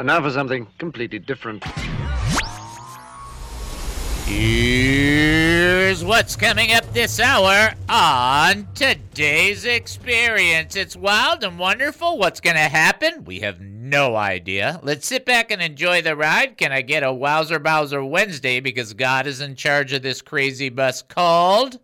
And now for something completely different. Here's what's coming up this hour on today's experience. It's wild and wonderful. What's going to happen? We have no idea. Let's sit back and enjoy the ride. Can I get a Wowzer Bowser Wednesday because God is in charge of this crazy bus called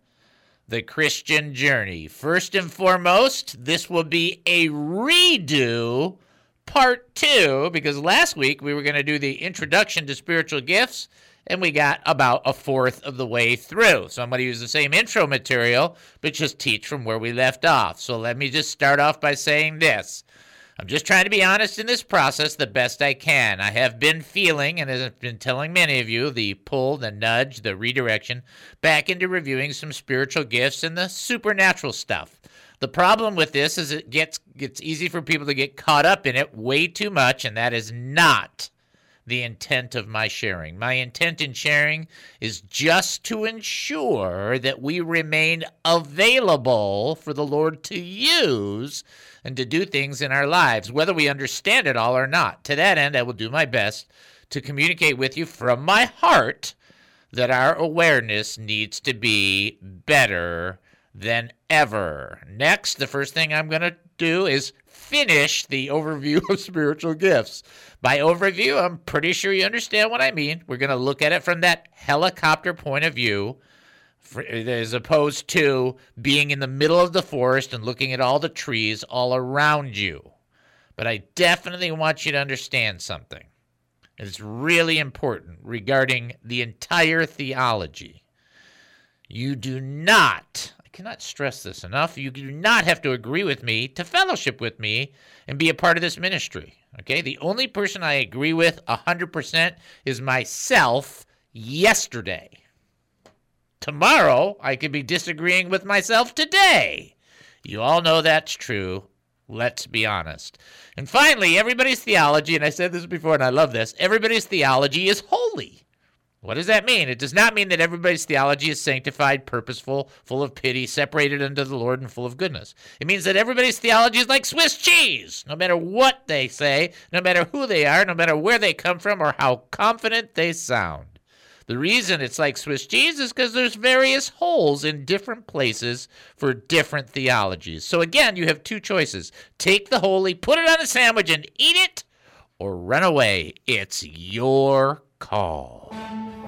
the Christian Journey? First and foremost, this will be a redo part two because last week we were going to do the introduction to spiritual gifts and we got about a fourth of the way through. So I'm going to use the same intro material, but just teach from where we left off. So let me just start off by saying this. I'm just trying to be honest in this process the best I can. I have been feeling, and I've been telling many of you, the pull, the nudge, the redirection back into reviewing some spiritual gifts and the supernatural stuff. The problem with this is it gets gets easy for people to get caught up in it way too much, and that is not the intent of my sharing. My intent in sharing is just to ensure that we remain available for the Lord to use and to do things in our lives, whether we understand it all or not. To that end, I will do my best to communicate with you from my heart that our awareness needs to be better than ever. Next, the first thing I'm going to do is finish the overview of spiritual gifts. By overview, I'm pretty sure you understand what I mean. We're going to look at it from that helicopter point of view, as opposed to being in the middle of the forest and looking at all the trees all around you. But I definitely want you to understand something. It's really important regarding the entire theology. You do not cannot stress this enough. You do not have to agree with me to fellowship with me and be a part of this ministry. Okay? The only person I agree with 100% is myself yesterday. Tomorrow, I could be disagreeing with myself today. You all know that's true. Let's be honest. And finally, everybody's theology, and I said this before and I love this everybody's theology is holy. What does that mean? It does not mean that everybody's theology is sanctified, purposeful, full of pity, separated unto the Lord, and full of goodness. It means that everybody's theology is like Swiss cheese. No matter what they say, no matter who they are, no matter where they come from, or how confident they sound. The reason it's like Swiss cheese is because there's various holes in different places for different theologies. So again, you have two choices take the holy, put it on a sandwich, and eat it, or run away. It's your call.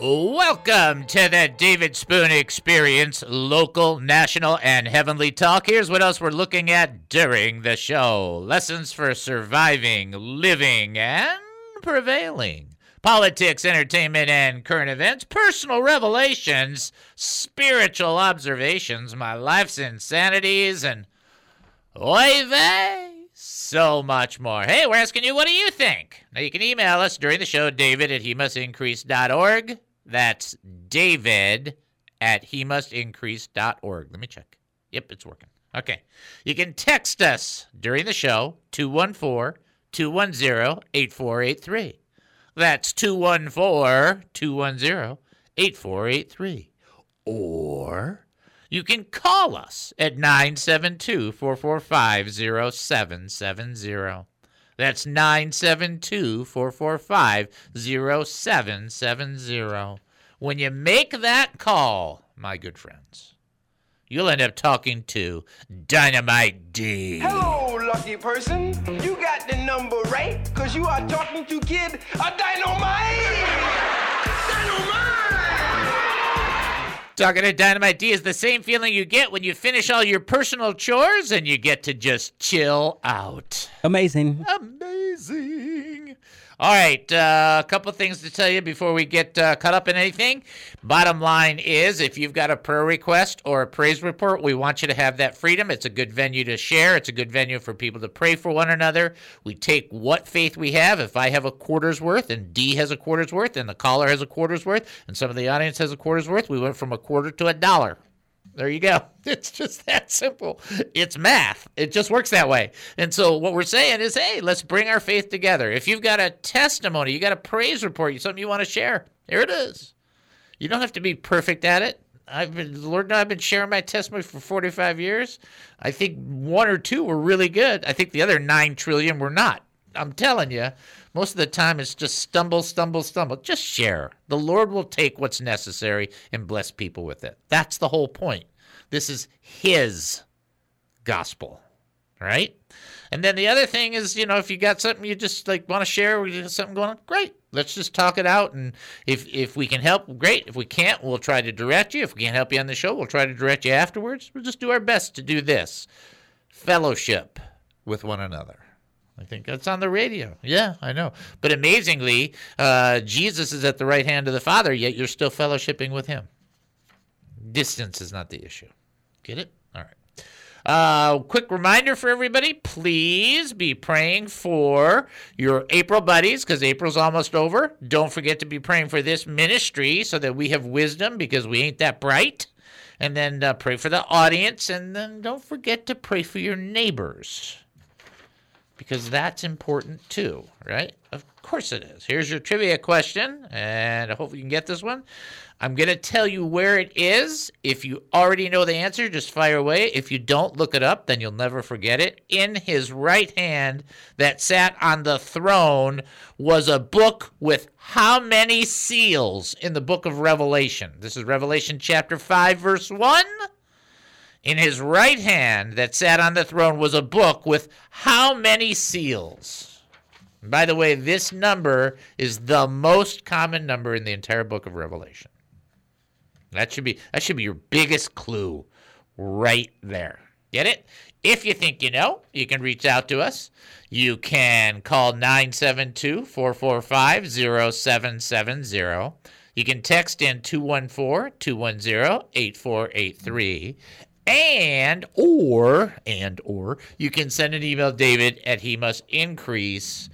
Welcome to the David Spoon Experience, local, national, and heavenly talk. Here's what else we're looking at during the show lessons for surviving, living, and prevailing. Politics, entertainment, and current events, personal revelations, spiritual observations, my life's insanities, and oy vey, so much more. Hey, we're asking you, what do you think? Now, you can email us during the show, david at he. That's David at he must increase.org. Let me check. Yep, it's working. Okay. You can text us during the show, 214 210 8483. That's 214 210 8483. Or you can call us at 972 445 0770. That's 972 445 0770. When you make that call, my good friends, you'll end up talking to Dynamite D. Hello, lucky person. You got the number right, because you are talking to Kid a Dynamite. Dynamite! Talking to Dynamite D is the same feeling you get when you finish all your personal chores and you get to just chill out. Amazing. Amazing. All right, uh, a couple things to tell you before we get uh, caught up in anything. Bottom line is if you've got a prayer request or a praise report, we want you to have that freedom. It's a good venue to share, it's a good venue for people to pray for one another. We take what faith we have. If I have a quarter's worth and D has a quarter's worth and the caller has a quarter's worth and some of the audience has a quarter's worth, we went from a quarter to a dollar. There you go. It's just that simple. It's math. It just works that way. And so what we're saying is, hey, let's bring our faith together. If you've got a testimony, you got a praise report, something you want to share, here it is. You don't have to be perfect at it. I've been, Lord and I have been sharing my testimony for 45 years. I think one or two were really good. I think the other nine trillion were not. I'm telling you, most of the time it's just stumble, stumble, stumble. Just share. The Lord will take what's necessary and bless people with it. That's the whole point. This is His gospel, right? And then the other thing is, you know, if you got something you just like want to share, we got something going on, great. Let's just talk it out, and if if we can help, great. If we can't, we'll try to direct you. If we can't help you on the show, we'll try to direct you afterwards. We'll just do our best to do this. Fellowship with one another. I think that's on the radio. Yeah, I know. But amazingly, uh, Jesus is at the right hand of the Father, yet you're still fellowshipping with him. Distance is not the issue. Get it? All right. Uh, quick reminder for everybody please be praying for your April buddies because April's almost over. Don't forget to be praying for this ministry so that we have wisdom because we ain't that bright. And then uh, pray for the audience. And then don't forget to pray for your neighbors because that's important too, right? Of course it is. Here's your trivia question, and I hope you can get this one. I'm going to tell you where it is. If you already know the answer, just fire away. If you don't look it up, then you'll never forget it. In his right hand that sat on the throne was a book with how many seals in the book of Revelation? This is Revelation chapter 5, verse 1. In his right hand that sat on the throne was a book with how many seals? By the way, this number is the most common number in the entire book of Revelation. That should be that should be your biggest clue right there. Get it? If you think you know, you can reach out to us. You can call 972 445 0770. You can text in 214 210 8483 and or and or you can send an email david at he must increase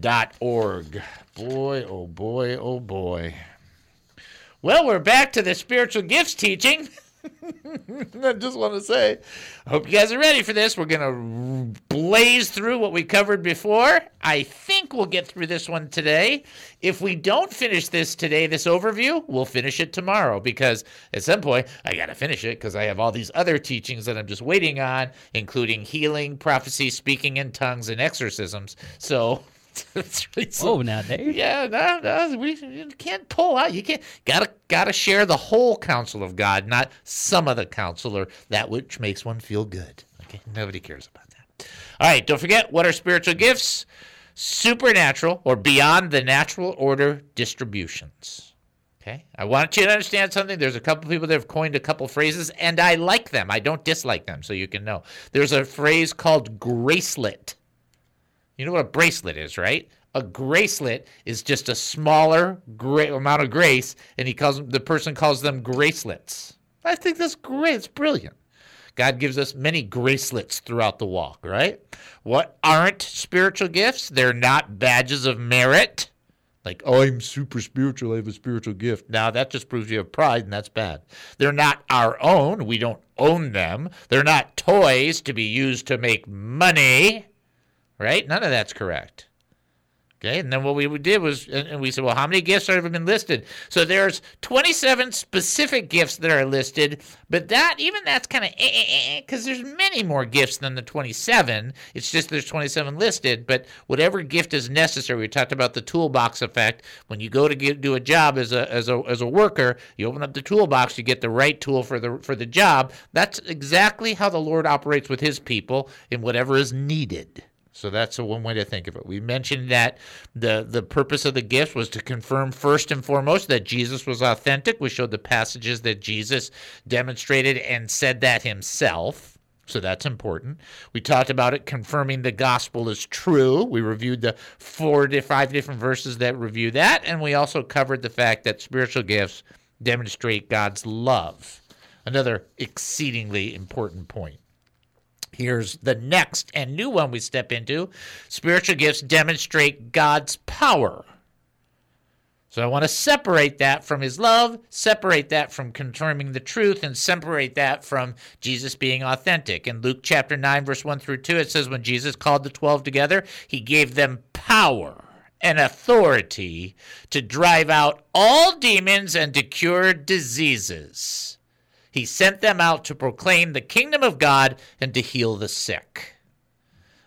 dot org boy oh boy oh boy. Well we're back to the spiritual gifts teaching I just want to say, I hope you guys are ready for this. We're going to blaze through what we covered before. I think we'll get through this one today. If we don't finish this today, this overview, we'll finish it tomorrow because at some point I got to finish it because I have all these other teachings that I'm just waiting on, including healing, prophecy, speaking in tongues, and exorcisms. So oh, now Dave. Yeah, no, no, we you can't pull out. You can't. Gotta gotta share the whole counsel of God, not some of the counsel or that which makes one feel good. Okay, nobody cares about that. All right, don't forget what are spiritual gifts? Supernatural or beyond the natural order distributions. Okay, I want you to understand something. There's a couple people that have coined a couple phrases, and I like them. I don't dislike them, so you can know. There's a phrase called gracelet. You know what a bracelet is, right? A gracelet is just a smaller gra- amount of grace, and he calls the person calls them gracelets. I think that's great. It's brilliant. God gives us many gracelets throughout the walk, right? What aren't spiritual gifts? They're not badges of merit. Like, oh, I'm super spiritual. I have a spiritual gift. Now, that just proves you have pride, and that's bad. They're not our own. We don't own them. They're not toys to be used to make money right? None of that's correct. Okay, and then what we did was, and we said, well, how many gifts have been listed? So there's 27 specific gifts that are listed, but that even that's kind of because eh, eh, eh, there's many more gifts than the 27. It's just there's 27 listed, but whatever gift is necessary. We talked about the toolbox effect. When you go to get, do a job as a as a as a worker, you open up the toolbox, you get the right tool for the for the job. That's exactly how the Lord operates with His people in whatever is needed. So that's a one way to think of it. We mentioned that the the purpose of the gift was to confirm first and foremost that Jesus was authentic. We showed the passages that Jesus demonstrated and said that himself. So that's important. We talked about it confirming the gospel is true. We reviewed the four to five different verses that review that. And we also covered the fact that spiritual gifts demonstrate God's love. Another exceedingly important point. Here's the next and new one we step into spiritual gifts demonstrate God's power. So I want to separate that from his love, separate that from confirming the truth, and separate that from Jesus being authentic. In Luke chapter 9, verse 1 through 2, it says, When Jesus called the 12 together, he gave them power and authority to drive out all demons and to cure diseases. He sent them out to proclaim the kingdom of God and to heal the sick.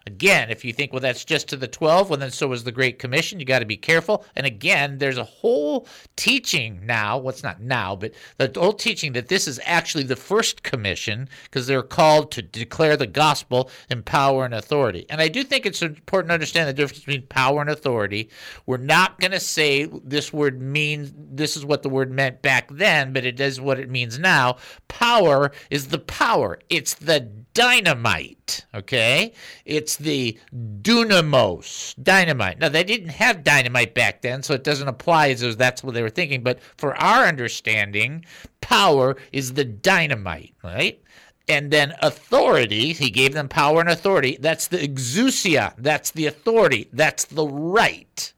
Again, if you think, well, that's just to the 12, well, then so is the Great Commission. You got to be careful. And again, there's a whole teaching now, what's well, not now, but the whole teaching that this is actually the first commission because they're called to declare the gospel in power and authority. And I do think it's important to understand the difference between power and authority. We're not going to say this word means, this is what the word meant back then, but it is what it means now. Power is the power, it's the dynamite, okay? It's the dunamis, dynamite. Now, they didn't have dynamite back then, so it doesn't apply as though that's what they were thinking. But for our understanding, power is the dynamite, right? And then authority, he gave them power and authority. That's the exousia, that's the authority, that's the right.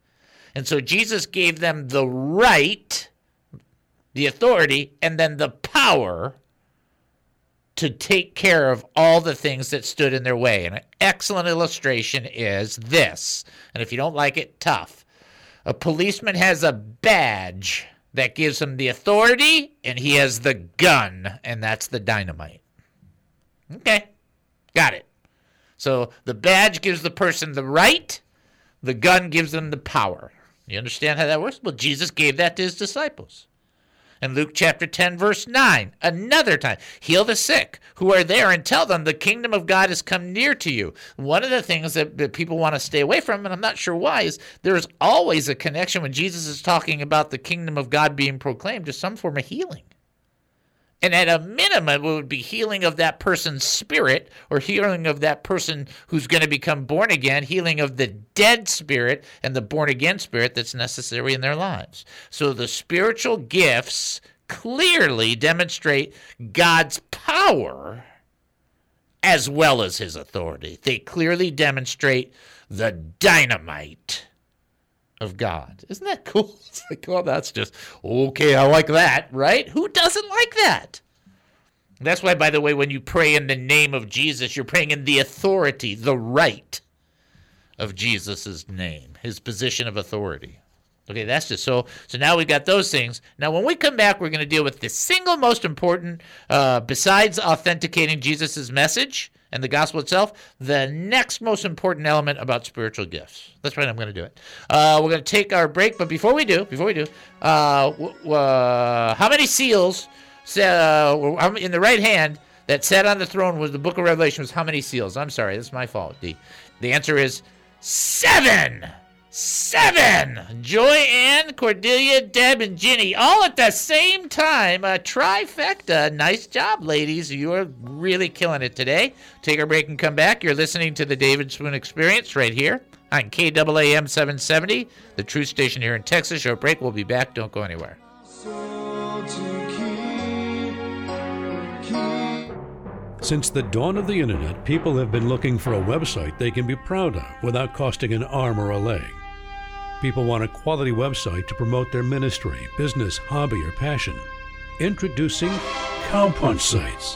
And so Jesus gave them the right, the authority, and then the power to take care of all the things that stood in their way. And an excellent illustration is this. And if you don't like it, tough. A policeman has a badge that gives him the authority, and he has the gun, and that's the dynamite. Okay, got it. So the badge gives the person the right, the gun gives them the power. You understand how that works? Well, Jesus gave that to his disciples in Luke chapter 10, verse 9. Another time, heal the sick who are there and tell them the kingdom of God has come near to you. One of the things that, that people want to stay away from, and I'm not sure why, is there's always a connection when Jesus is talking about the kingdom of God being proclaimed to some form of healing. And at a minimum, it would be healing of that person's spirit or healing of that person who's going to become born again, healing of the dead spirit and the born again spirit that's necessary in their lives. So the spiritual gifts clearly demonstrate God's power as well as his authority. They clearly demonstrate the dynamite of God. Isn't that cool? It's like, well, that's just okay. I like that, right? Who doesn't like that? That's why, by the way, when you pray in the name of Jesus, you're praying in the authority, the right of Jesus' name, his position of authority. Okay, that's just so. So now we got those things. Now, when we come back, we're going to deal with the single most important, uh, besides authenticating Jesus' message and the gospel itself, the next most important element about spiritual gifts. That's right. I'm going to do it. Uh, we're going to take our break, but before we do, before we do, uh, w- uh, how many seals uh, in the right hand that sat on the throne was the Book of Revelation? Was how many seals? I'm sorry, that's my fault. The the answer is seven. Seven! Joy Ann, Cordelia, Deb, and Ginny, all at the same time. A trifecta. Nice job, ladies. You are really killing it today. Take a break and come back. You're listening to the David Spoon Experience right here on KAAM 770, the truth station here in Texas. Short break. We'll be back. Don't go anywhere. Since the dawn of the internet, people have been looking for a website they can be proud of without costing an arm or a leg. People want a quality website to promote their ministry, business, hobby, or passion. Introducing Cowpunch Sites.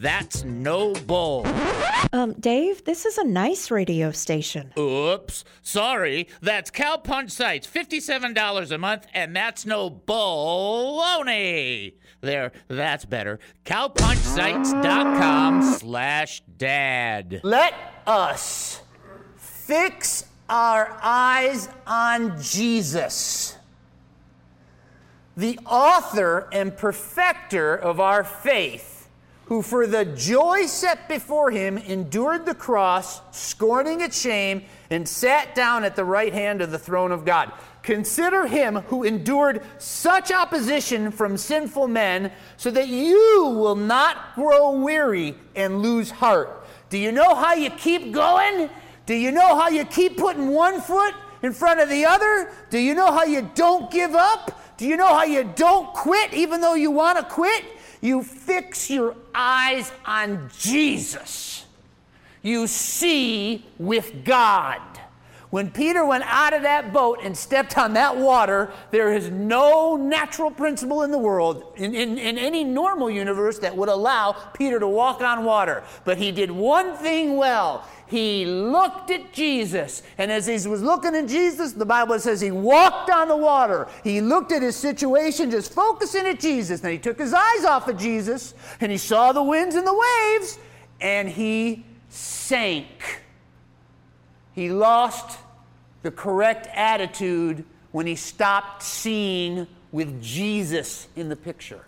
that's no bull. Um, Dave, this is a nice radio station. Oops, sorry. That's Cow Punch sites, $57 a month, and that's no baloney. There, that's better. Cowpunchsites.com slash dad. Let us fix our eyes on Jesus, the author and perfecter of our faith who for the joy set before him endured the cross, scorning its shame, and sat down at the right hand of the throne of God. Consider him who endured such opposition from sinful men, so that you will not grow weary and lose heart. Do you know how you keep going? Do you know how you keep putting one foot in front of the other? Do you know how you don't give up? Do you know how you don't quit even though you want to quit? You fix your eyes on Jesus. You see with God. When Peter went out of that boat and stepped on that water, there is no natural principle in the world, in, in, in, any normal universe, that would allow Peter to walk on water. But he did one thing well he looked at Jesus. And as he was looking at Jesus, the Bible says he walked on the water. He looked at his situation, just focusing at Jesus. Then he took his eyes off of Jesus and he saw the winds and the waves and he sank. He lost the correct attitude when he stopped seeing with Jesus in the picture.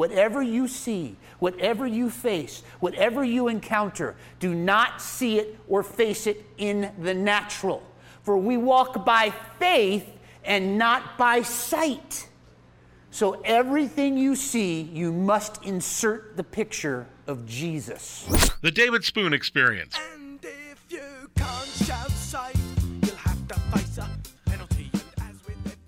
Whatever you see, whatever you face, whatever you encounter, do not see it or face it in the natural. For we walk by faith and not by sight. So everything you see, you must insert the picture of Jesus. The David Spoon Experience. Sight,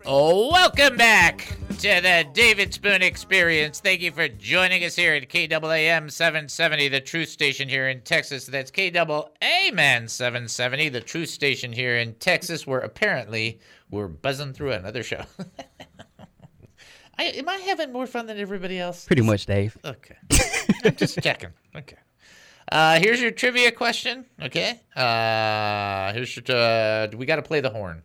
Oh, welcome back to the David Spoon Experience. Thank you for joining us here at KAAM 770, the truth station here in Texas. That's KAAM 770, the truth station here in Texas, where apparently we're buzzing through another show. I, am I having more fun than everybody else? Pretty much, Dave. Okay. I'm just checking. Okay. Uh, here's your trivia question. Okay. Uh, here's your. Uh, we got to play the horn.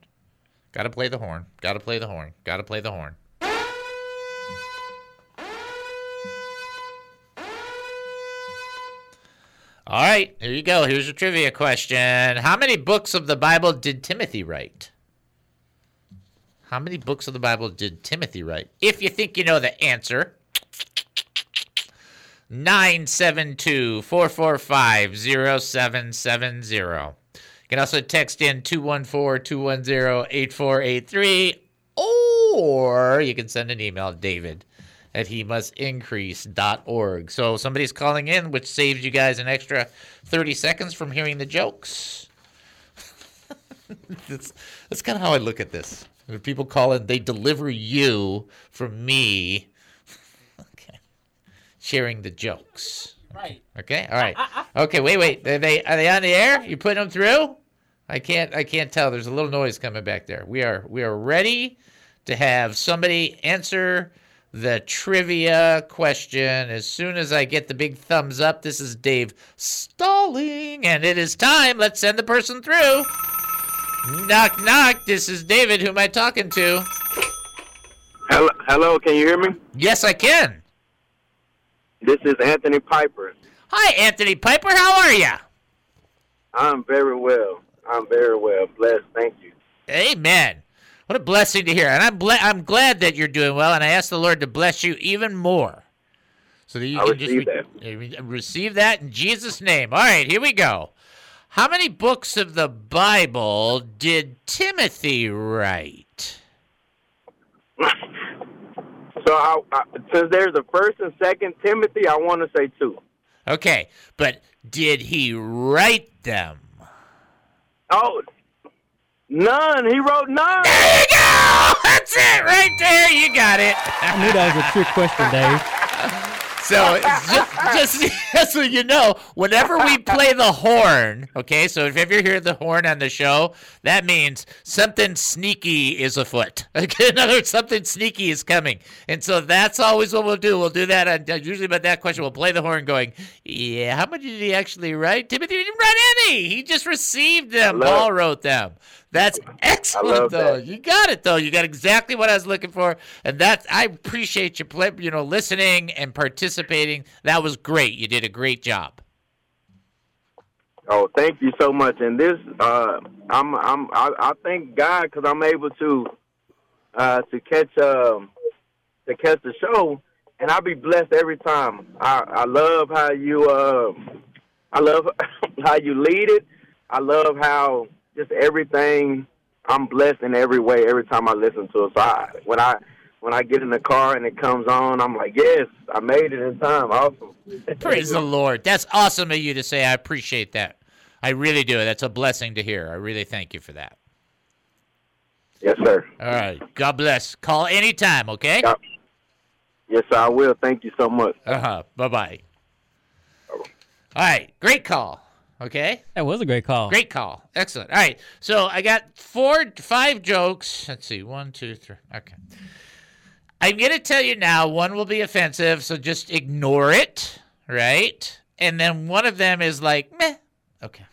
Got to play the horn. Got to play the horn. Got to play the horn. All right, here you go. Here's a trivia question. How many books of the Bible did Timothy write? How many books of the Bible did Timothy write? If you think you know the answer, 972 445 0770. You can also text in 214 210 8483, or you can send an email, David at he must increase.org. So somebody's calling in, which saves you guys an extra 30 seconds from hearing the jokes. that's that's kind of how I look at this. When people call in, they deliver you from me. okay. Sharing the jokes. Right. Okay. All right. Okay. Wait. Wait. Are they are they on the air? You putting them through? I can't. I can't tell. There's a little noise coming back there. We are. We are ready to have somebody answer the trivia question. As soon as I get the big thumbs up, this is Dave stalling, and it is time. Let's send the person through. Knock, knock. This is David. Who am I talking to? Hello, hello. Can you hear me? Yes, I can. This is Anthony Piper. Hi, Anthony Piper. How are you? I'm very well. I'm very well. Blessed. Thank you. Amen. What a blessing to hear. And I'm, ble- I'm glad that you're doing well, and I ask the Lord to bless you even more. So that you I can just receive re- that. receive that in Jesus' name. All right, here we go. How many books of the Bible did Timothy write? so, I, I, since there's a first and second Timothy, I want to say two. Okay, but did he write them? Oh, None. He wrote none. There you go. That's it right there. You got it. I knew that was a trick question, Dave. So just, just, so you know, whenever we play the horn, okay, so if you ever hear the horn on the show, that means something sneaky is afoot. Okay, in other words, something sneaky is coming. And so that's always what we'll do. We'll do that. On, uh, usually about that question, we'll play the horn going, yeah, how much did he actually write? Timothy didn't write any. He just received them. Paul wrote them. That's excellent, though. That. You got it, though. You got exactly what I was looking for, and that's I appreciate you, play, you know, listening and participating. That was great. You did a great job. Oh, thank you so much. And this, uh, I'm, I'm, I, I thank God because I'm able to, uh, to catch, um, to catch the show, and I'll be blessed every time. I, I love how you, uh, I love how you lead it. I love how just everything. I'm blessed in every way every time I listen to it. So I, when I when I get in the car and it comes on, I'm like, yes, I made it in time. Awesome. Praise the Lord. That's awesome of you to say. I appreciate that. I really do. That's a blessing to hear. I really thank you for that. Yes, sir. All right. God bless. Call anytime, okay? Yes, sir, I will. Thank you so much. Uh huh. Bye bye. All right. Great call. Okay. That was a great call. Great call. Excellent. All right. So I got four, five jokes. Let's see. One, two, three. Okay. I'm going to tell you now, one will be offensive, so just ignore it, right? And then one of them is like, meh. Okay.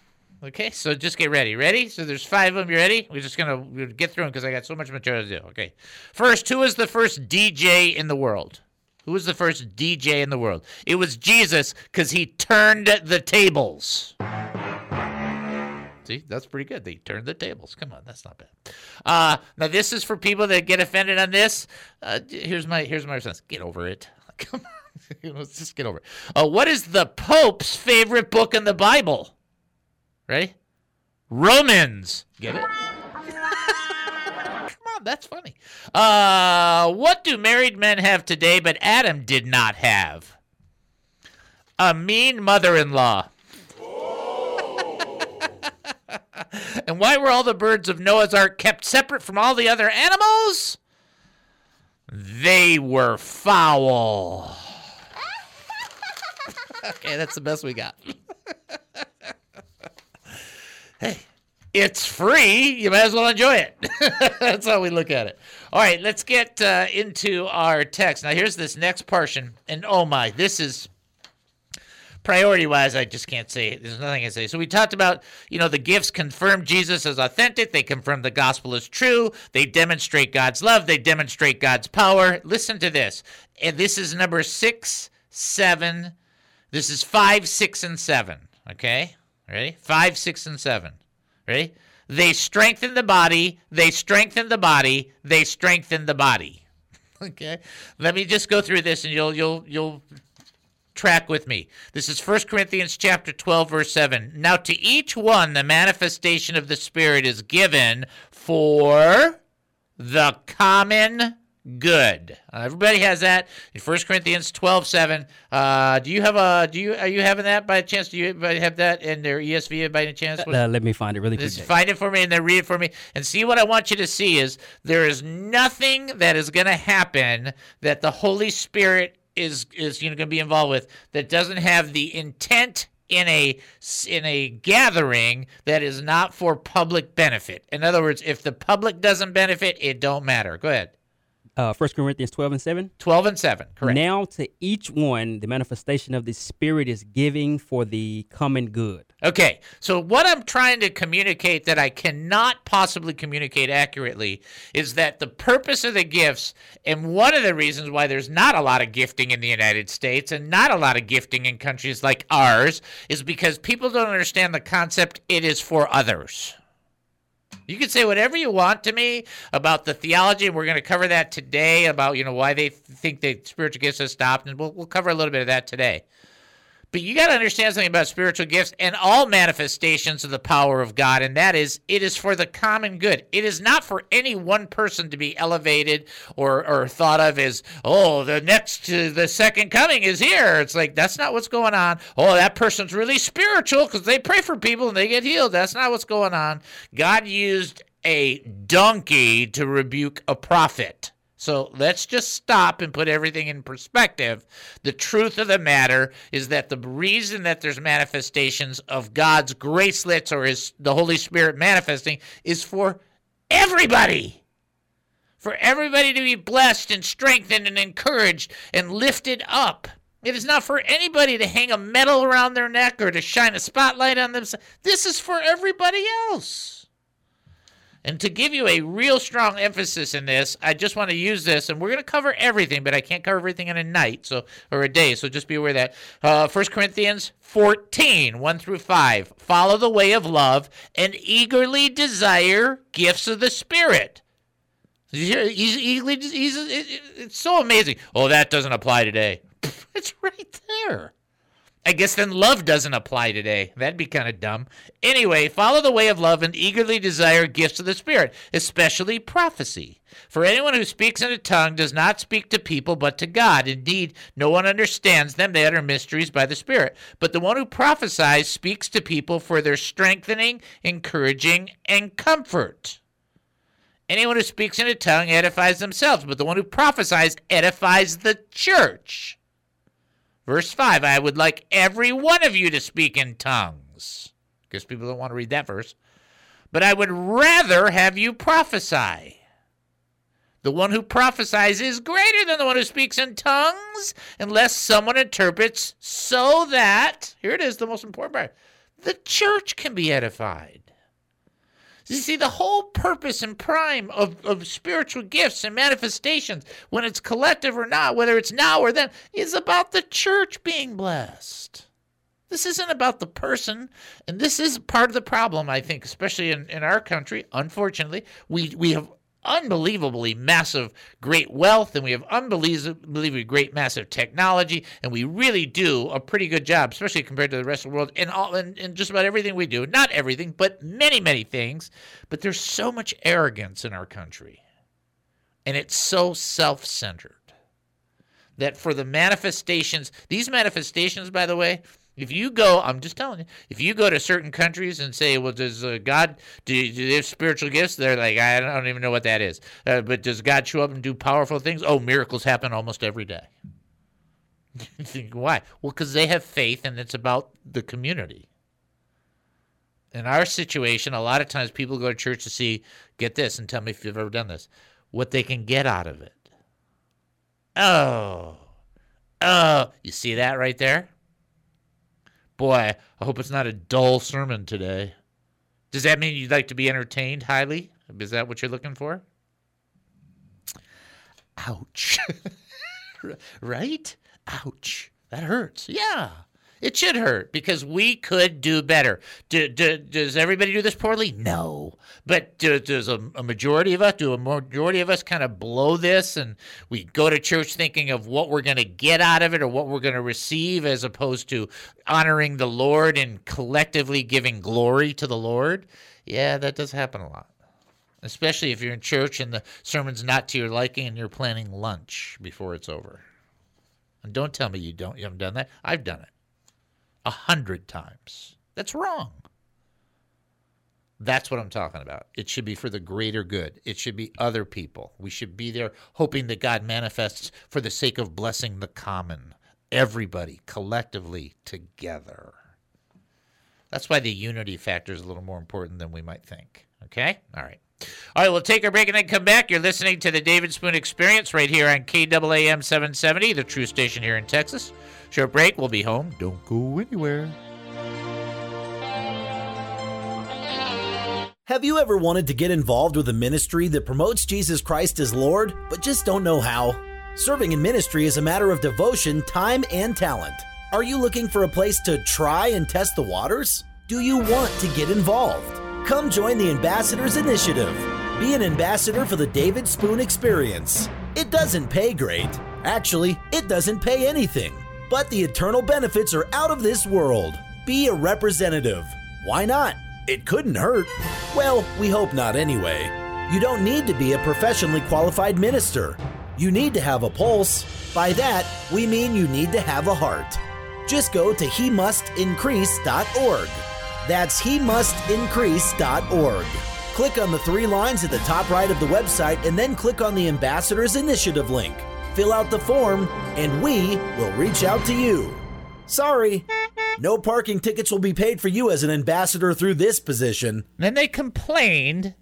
Okay, so just get ready. Ready? So there's five of them. You ready? We're just going to get through them because I got so much material to do. Okay. First, who is the first DJ in the world? Who was the first DJ in the world? It was Jesus because he turned the tables. See, that's pretty good. They turned the tables. Come on, that's not bad. Uh, now this is for people that get offended on this. Uh, here's my here's my response. Get over it. Come on, let's just get over it. Uh, what is the Pope's favorite book in the Bible? Ready? Romans. Get it? that's funny. Uh, what do married men have today, but Adam did not have? A mean mother-in-law. and why were all the birds of Noah's Ark kept separate from all the other animals? They were foul. okay, that's the best we got. hey, it's free. You might as well enjoy it. That's how we look at it. All right, let's get uh, into our text. Now, here's this next portion. And oh my, this is priority wise, I just can't say it. There's nothing I can say. So we talked about, you know, the gifts confirm Jesus as authentic. They confirm the gospel is true. They demonstrate God's love. They demonstrate God's power. Listen to this. And this is number six, seven. This is five, six, and seven. Okay? Ready? Five, six, and seven. Ready? They strengthen the body, they strengthen the body, they strengthen the body. okay? Let me just go through this and you'll you'll you'll track with me. This is 1 Corinthians chapter 12 verse 7. Now to each one the manifestation of the spirit is given for the common good. Uh, everybody has that 1 Corinthians 12, 7. Uh, do you have a, do you, are you having that by chance? Do you have that in their ESV by any chance? Uh, let me find it really quick. Find it for me and then read it for me and see what I want you to see is there is nothing that is going to happen that the Holy Spirit is, is, you know, going to be involved with that doesn't have the intent in a in a gathering that is not for public benefit. In other words, if the public doesn't benefit, it don't matter. Go ahead uh, 1 Corinthians 12 and 7? 12 and 7, correct. Now to each one, the manifestation of the Spirit is giving for the common good. Okay, so what I'm trying to communicate that I cannot possibly communicate accurately is that the purpose of the gifts, and one of the reasons why there's not a lot of gifting in the United States and not a lot of gifting in countries like ours, is because people don't understand the concept it is for others. You can say whatever you want to me about the theology, and we're going to cover that today about you know why they think that spiritual gifts have stopped, and we'll we'll cover a little bit of that today. But you got to understand something about spiritual gifts and all manifestations of the power of God, and that is it is for the common good. It is not for any one person to be elevated or, or thought of as, oh, the next, uh, the second coming is here. It's like, that's not what's going on. Oh, that person's really spiritual because they pray for people and they get healed. That's not what's going on. God used a donkey to rebuke a prophet. So let's just stop and put everything in perspective. The truth of the matter is that the reason that there's manifestations of God's gracelets or his the Holy Spirit manifesting is for everybody. For everybody to be blessed and strengthened and encouraged and lifted up. It is not for anybody to hang a medal around their neck or to shine a spotlight on themselves. This is for everybody else. And to give you a real strong emphasis in this, I just want to use this, and we're going to cover everything, but I can't cover everything in a night, so or a day. So just be aware that. Uh, 1 Corinthians 14, 1 through 5. Follow the way of love and eagerly desire gifts of the Spirit. It's so amazing. Oh, that doesn't apply today. It's right there. I guess then love doesn't apply today. That'd be kind of dumb. Anyway, follow the way of love and eagerly desire gifts of the Spirit, especially prophecy. For anyone who speaks in a tongue does not speak to people but to God. Indeed, no one understands them. They utter mysteries by the Spirit. But the one who prophesies speaks to people for their strengthening, encouraging, and comfort. Anyone who speaks in a tongue edifies themselves, but the one who prophesies edifies the church. Verse 5 I would like every one of you to speak in tongues. Because people don't want to read that verse. But I would rather have you prophesy. The one who prophesies is greater than the one who speaks in tongues, unless someone interprets, so that, here it is, the most important part, the church can be edified. You see, the whole purpose and prime of, of spiritual gifts and manifestations, when it's collective or not, whether it's now or then, is about the church being blessed. This isn't about the person, and this is part of the problem, I think, especially in, in our country. Unfortunately, we, we have unbelievably massive great wealth and we have unbelievably great massive technology and we really do a pretty good job especially compared to the rest of the world in all in, in just about everything we do. Not everything but many many things. But there's so much arrogance in our country and it's so self-centered that for the manifestations these manifestations by the way if you go, I'm just telling you, if you go to certain countries and say, well, does uh, God, do, do they have spiritual gifts? They're like, I don't even know what that is. Uh, but does God show up and do powerful things? Oh, miracles happen almost every day. why? Well, because they have faith and it's about the community. In our situation, a lot of times people go to church to see, get this, and tell me if you've ever done this, what they can get out of it. Oh, oh, you see that right there? Boy, I hope it's not a dull sermon today. Does that mean you'd like to be entertained highly? Is that what you're looking for? Ouch. right? Ouch. That hurts. Yeah. It should hurt because we could do better. Do, do, does everybody do this poorly? No. But do, does a, a, majority of us, do a majority of us kind of blow this and we go to church thinking of what we're going to get out of it or what we're going to receive as opposed to honoring the Lord and collectively giving glory to the Lord? Yeah, that does happen a lot especially if you're in church and the sermon's not to your liking and you're planning lunch before it's over. And don't tell me you don't you haven't done that. I've done it a hundred times. That's wrong. That's what I'm talking about. It should be for the greater good. It should be other people. We should be there hoping that God manifests for the sake of blessing the common, everybody collectively together. That's why the unity factor is a little more important than we might think. Okay? All right. All right, we'll take a break and then come back. You're listening to the David Spoon Experience right here on KAAM 770, the true station here in Texas. Short break. We'll be home. Don't go anywhere. Have you ever wanted to get involved with a ministry that promotes Jesus Christ as Lord, but just don't know how? Serving in ministry is a matter of devotion, time, and talent. Are you looking for a place to try and test the waters? Do you want to get involved? Come join the Ambassadors Initiative. Be an ambassador for the David Spoon Experience. It doesn't pay great. Actually, it doesn't pay anything but the eternal benefits are out of this world. Be a representative. Why not? It couldn't hurt. Well, we hope not anyway. You don't need to be a professionally qualified minister. You need to have a pulse. By that, we mean you need to have a heart. Just go to he must increase.org. That's he must increase.org. Click on the three lines at the top right of the website and then click on the Ambassadors Initiative link. Fill out the form, and we will reach out to you. Sorry, no parking tickets will be paid for you as an ambassador through this position. Then they complained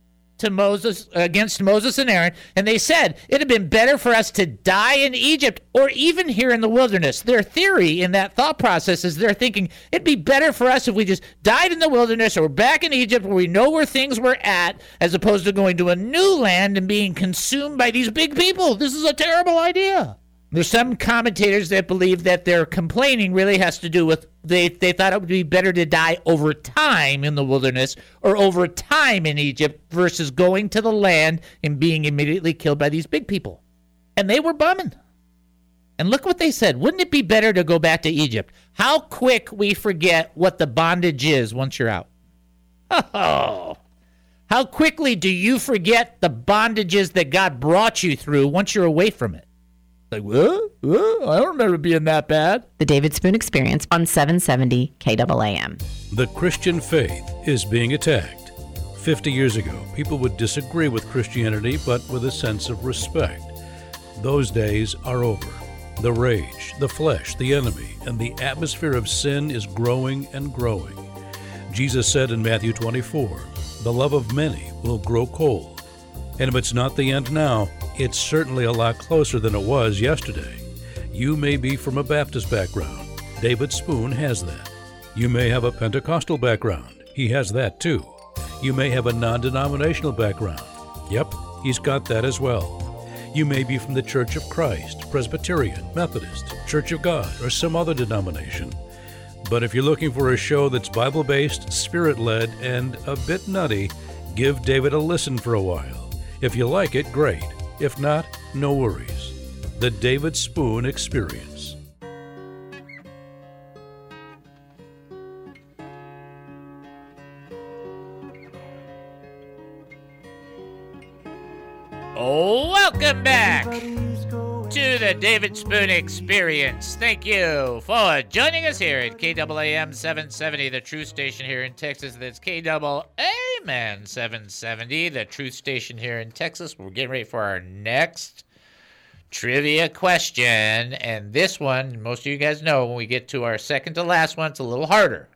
to Moses against Moses and Aaron, and they said it'd have been better for us to die in Egypt or even here in the wilderness. Their theory in that thought process is they're thinking it'd be better for us if we just died in the wilderness or back in Egypt where we know where things were at, as opposed to going to a new land and being consumed by these big people. This is a terrible idea. There's some commentators that believe that their complaining really has to do with they, they thought it would be better to die over time in the wilderness or over time in Egypt versus going to the land and being immediately killed by these big people. And they were bumming. And look what they said. Wouldn't it be better to go back to Egypt? How quick we forget what the bondage is once you're out. Oh. How quickly do you forget the bondages that God brought you through once you're away from it? Like, what? what? I don't remember being that bad. The David Spoon Experience on 770 KAAM. The Christian faith is being attacked. 50 years ago, people would disagree with Christianity, but with a sense of respect. Those days are over. The rage, the flesh, the enemy, and the atmosphere of sin is growing and growing. Jesus said in Matthew 24, The love of many will grow cold. And if it's not the end now, it's certainly a lot closer than it was yesterday. You may be from a Baptist background. David Spoon has that. You may have a Pentecostal background. He has that too. You may have a non denominational background. Yep, he's got that as well. You may be from the Church of Christ, Presbyterian, Methodist, Church of God, or some other denomination. But if you're looking for a show that's Bible based, spirit led, and a bit nutty, give David a listen for a while. If you like it, great. If not, no worries. The David Spoon Experience. Oh, welcome back to the David Spoon Experience. Thank you for joining us here at KAAM 770, the truth station here in Texas. That's KAAM 770, the truth station here in Texas. We're getting ready for our next trivia question. And this one, most of you guys know, when we get to our second to last one, it's a little harder.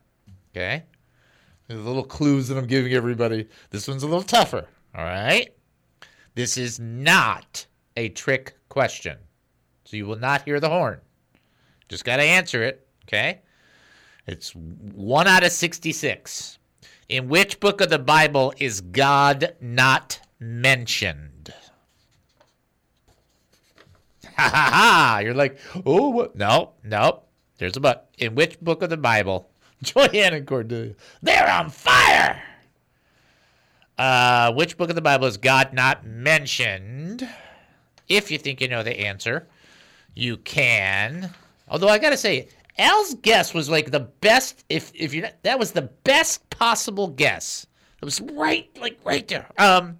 Okay? There's little clues that I'm giving everybody. This one's a little tougher. All right? This is not a trick question. So you will not hear the horn. Just got to answer it, okay? It's 1 out of 66. In which book of the Bible is God not mentioned? Ha ha ha! You're like, oh, what? No, no. There's a but. In which book of the Bible? Joanne and Cordelia. They're on fire! Uh, which book of the Bible is God not mentioned? If you think you know the answer, you can. Although I gotta say, Al's guess was like the best. If if you that was the best possible guess. It was right, like right there. Um,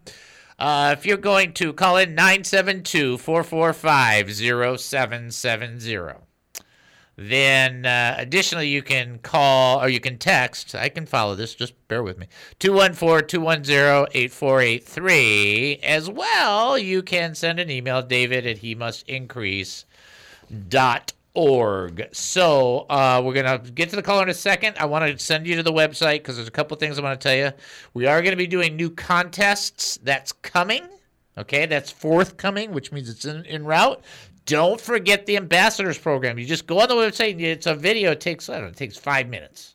uh, if you're going to call in 972-445-0770. Then, uh, additionally, you can call or you can text. I can follow this. Just bear with me. 214 210 8483. As well, you can send an email, david at he must increase dot org. So, uh, we're going to get to the caller in a second. I want to send you to the website because there's a couple things I want to tell you. We are going to be doing new contests. That's coming. Okay, that's forthcoming, which means it's in, in route. Don't forget the ambassadors program. You just go on the website. It's a video. It takes I don't know. It takes five minutes.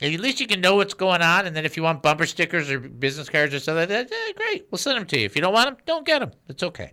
At least you can know what's going on. And then if you want bumper stickers or business cards or stuff like that, eh, great. We'll send them to you. If you don't want them, don't get them. It's okay.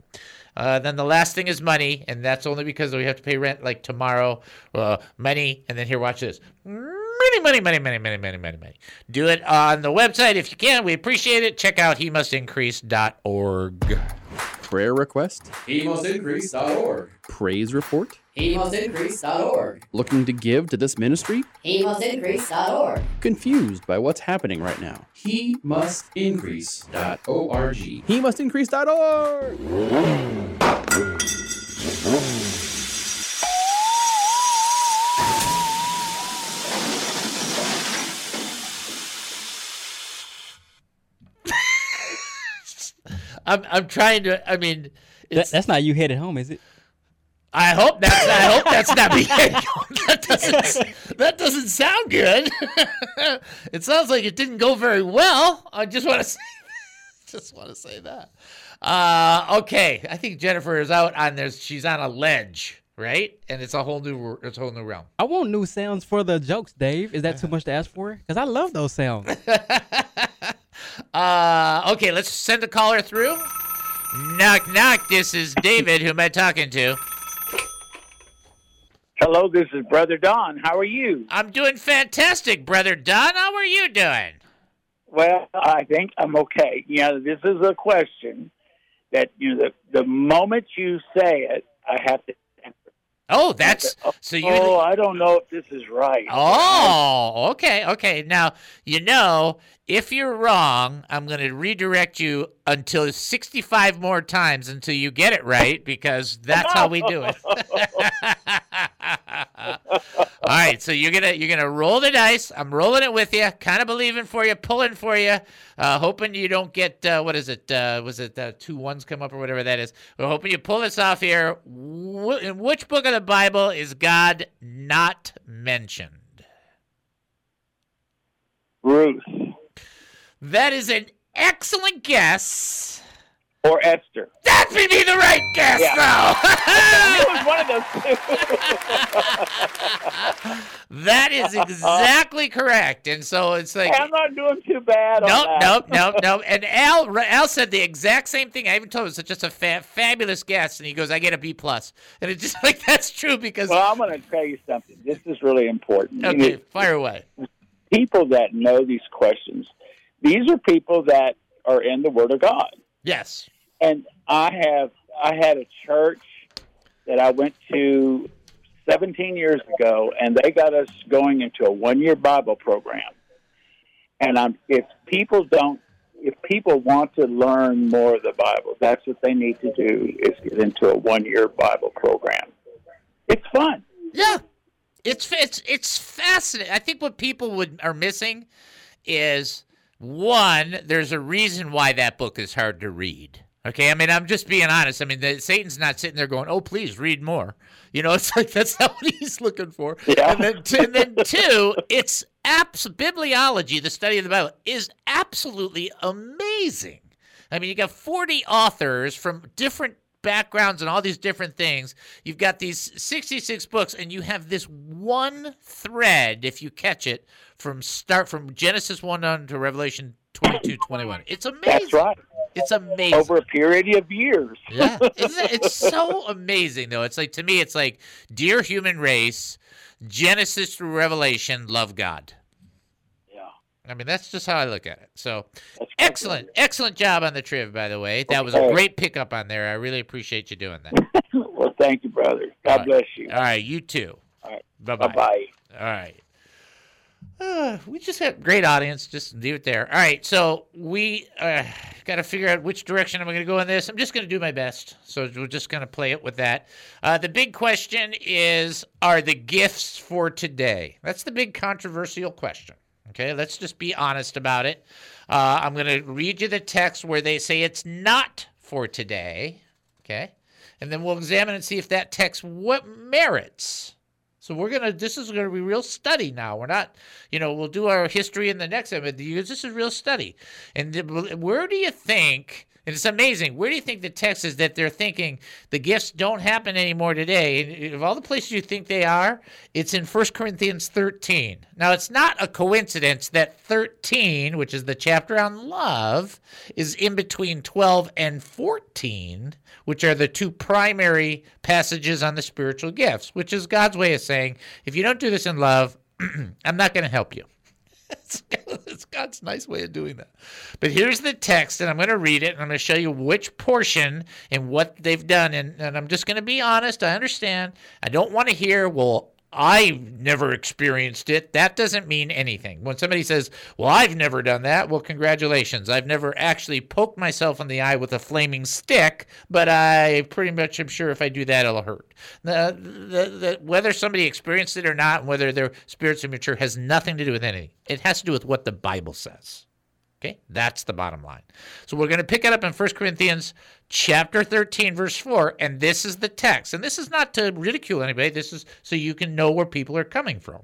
Uh, then the last thing is money, and that's only because we have to pay rent like tomorrow. Uh, money, and then here, watch this. Money, money, money, money, money, money, money, money. Do it on the website if you can. We appreciate it. Check out he must increase.org. Prayer request? HeMustIncrease.org. Praise report? HeMustIncrease.org. Looking to give to this ministry? HeMustIncrease.org. Confused by what's happening right now? HeMustIncrease.org. He must increase.org. I'm I'm trying to. I mean, That, that's not you headed home, is it? I hope that's I hope that's not me. that doesn't that doesn't sound good. it sounds like it didn't go very well. I just want to say, just want to say that. Uh, okay, I think Jennifer is out on this. She's on a ledge, right? And it's a whole new it's a whole new realm. I want new sounds for the jokes, Dave. Is that too much to ask for? Because I love those sounds. Uh, okay, let's send a caller through. Knock knock. This is David. Who am I talking to? Hello, this is Brother Don. How are you? I'm doing fantastic, brother Don. How are you doing? Well, I think I'm okay. You know, this is a question that you know the, the moment you say it, I have to. Oh, that's so you. Oh, I don't know if this is right. Oh, okay, okay. Now, you know, if you're wrong, I'm going to redirect you until 65 more times until you get it right because that's how we do it. All right, so you're gonna you're gonna roll the dice. I'm rolling it with you, kind of believing for you, pulling for you, uh, hoping you don't get uh, what is it? Uh, was it uh, two ones come up or whatever that is? We're hoping you pull this off here. In which book of the Bible is God not mentioned? Ruth That is an excellent guess. or Esther. That would be the right guess, it was one of those two. That is uh-huh. exactly correct. And so it's like I'm not doing too bad. on Nope, nope, nope, nope. And Al, Al said the exact same thing. I even told him it's just a fa- fabulous guess, and he goes, "I get a B plus," and it's just like that's true because Well, I'm going to tell you something. This is really important. You okay, know, fire away. people that know these questions, these are people that are in the Word of God. Yes. And I have I had a church that I went to 17 years ago, and they got us going into a one year Bible program. And I'm if people don't if people want to learn more of the Bible, that's what they need to do is get into a one year Bible program. It's fun. Yeah, it's it's it's fascinating. I think what people would are missing is one. There's a reason why that book is hard to read. Okay, I mean, I'm just being honest. I mean, the, Satan's not sitting there going, "Oh, please read more." You know, it's like that's not what he's looking for. Yeah. And then, t- and then two, it's abs- bibliology, the study of the Bible, is absolutely amazing. I mean, you got 40 authors from different backgrounds and all these different things. You've got these 66 books, and you have this one thread, if you catch it, from start from Genesis 1 on to Revelation 22, 21. It's amazing. That's right. It's amazing. Over a period of years. Yeah, it? It's so amazing, though. It's like to me, it's like, dear human race, Genesis through Revelation, love God. Yeah. I mean, that's just how I look at it. So, excellent, excellent job on the trib, by the way. That was a great pickup on there. I really appreciate you doing that. well, thank you, brother. God bless you. All right, you too. All right. Bye bye. Bye-bye. All right. Uh, we just had great audience. Just leave it there. All right, so we uh, got to figure out which direction I'm going to go in this. I'm just going to do my best. So we're just going to play it with that. Uh, the big question is: Are the gifts for today? That's the big controversial question. Okay, let's just be honest about it. Uh, I'm going to read you the text where they say it's not for today. Okay, and then we'll examine and see if that text what merits. So we're gonna. This is gonna be real study now. We're not, you know, we'll do our history in the next episode. This is real study. And where do you think? And it's amazing. Where do you think the text is that they're thinking the gifts don't happen anymore today? Of all the places you think they are, it's in 1 Corinthians 13. Now, it's not a coincidence that 13, which is the chapter on love, is in between 12 and 14, which are the two primary passages on the spiritual gifts, which is God's way of saying, if you don't do this in love, I'm not going to help you. It's God's nice way of doing that. But here's the text, and I'm going to read it, and I'm going to show you which portion and what they've done. And, and I'm just going to be honest. I understand. I don't want to hear, well, I've never experienced it. That doesn't mean anything. When somebody says, well, I've never done that, well, congratulations. I've never actually poked myself in the eye with a flaming stick, but I pretty much am sure if I do that, it'll hurt. The, the, the, whether somebody experienced it or not, whether their spirits are mature, has nothing to do with anything. It has to do with what the Bible says. Okay, that's the bottom line. So we're going to pick it up in 1 Corinthians chapter 13, verse 4, and this is the text. And this is not to ridicule anybody, this is so you can know where people are coming from.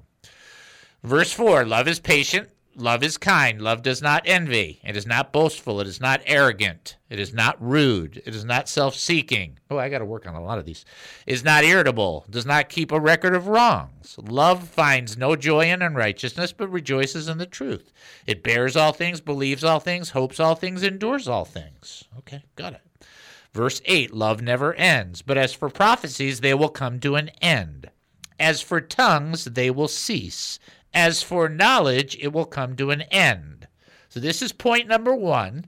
Verse 4 Love is patient, love is kind, love does not envy, it is not boastful, it is not arrogant, it is not rude, it is not self seeking. Oh, I got to work on a lot of these. Is not irritable, does not keep a record of wrongs. Love finds no joy in unrighteousness, but rejoices in the truth. It bears all things, believes all things, hopes all things, endures all things. Okay, got it. Verse 8 Love never ends, but as for prophecies, they will come to an end. As for tongues, they will cease. As for knowledge, it will come to an end. So, this is point number one.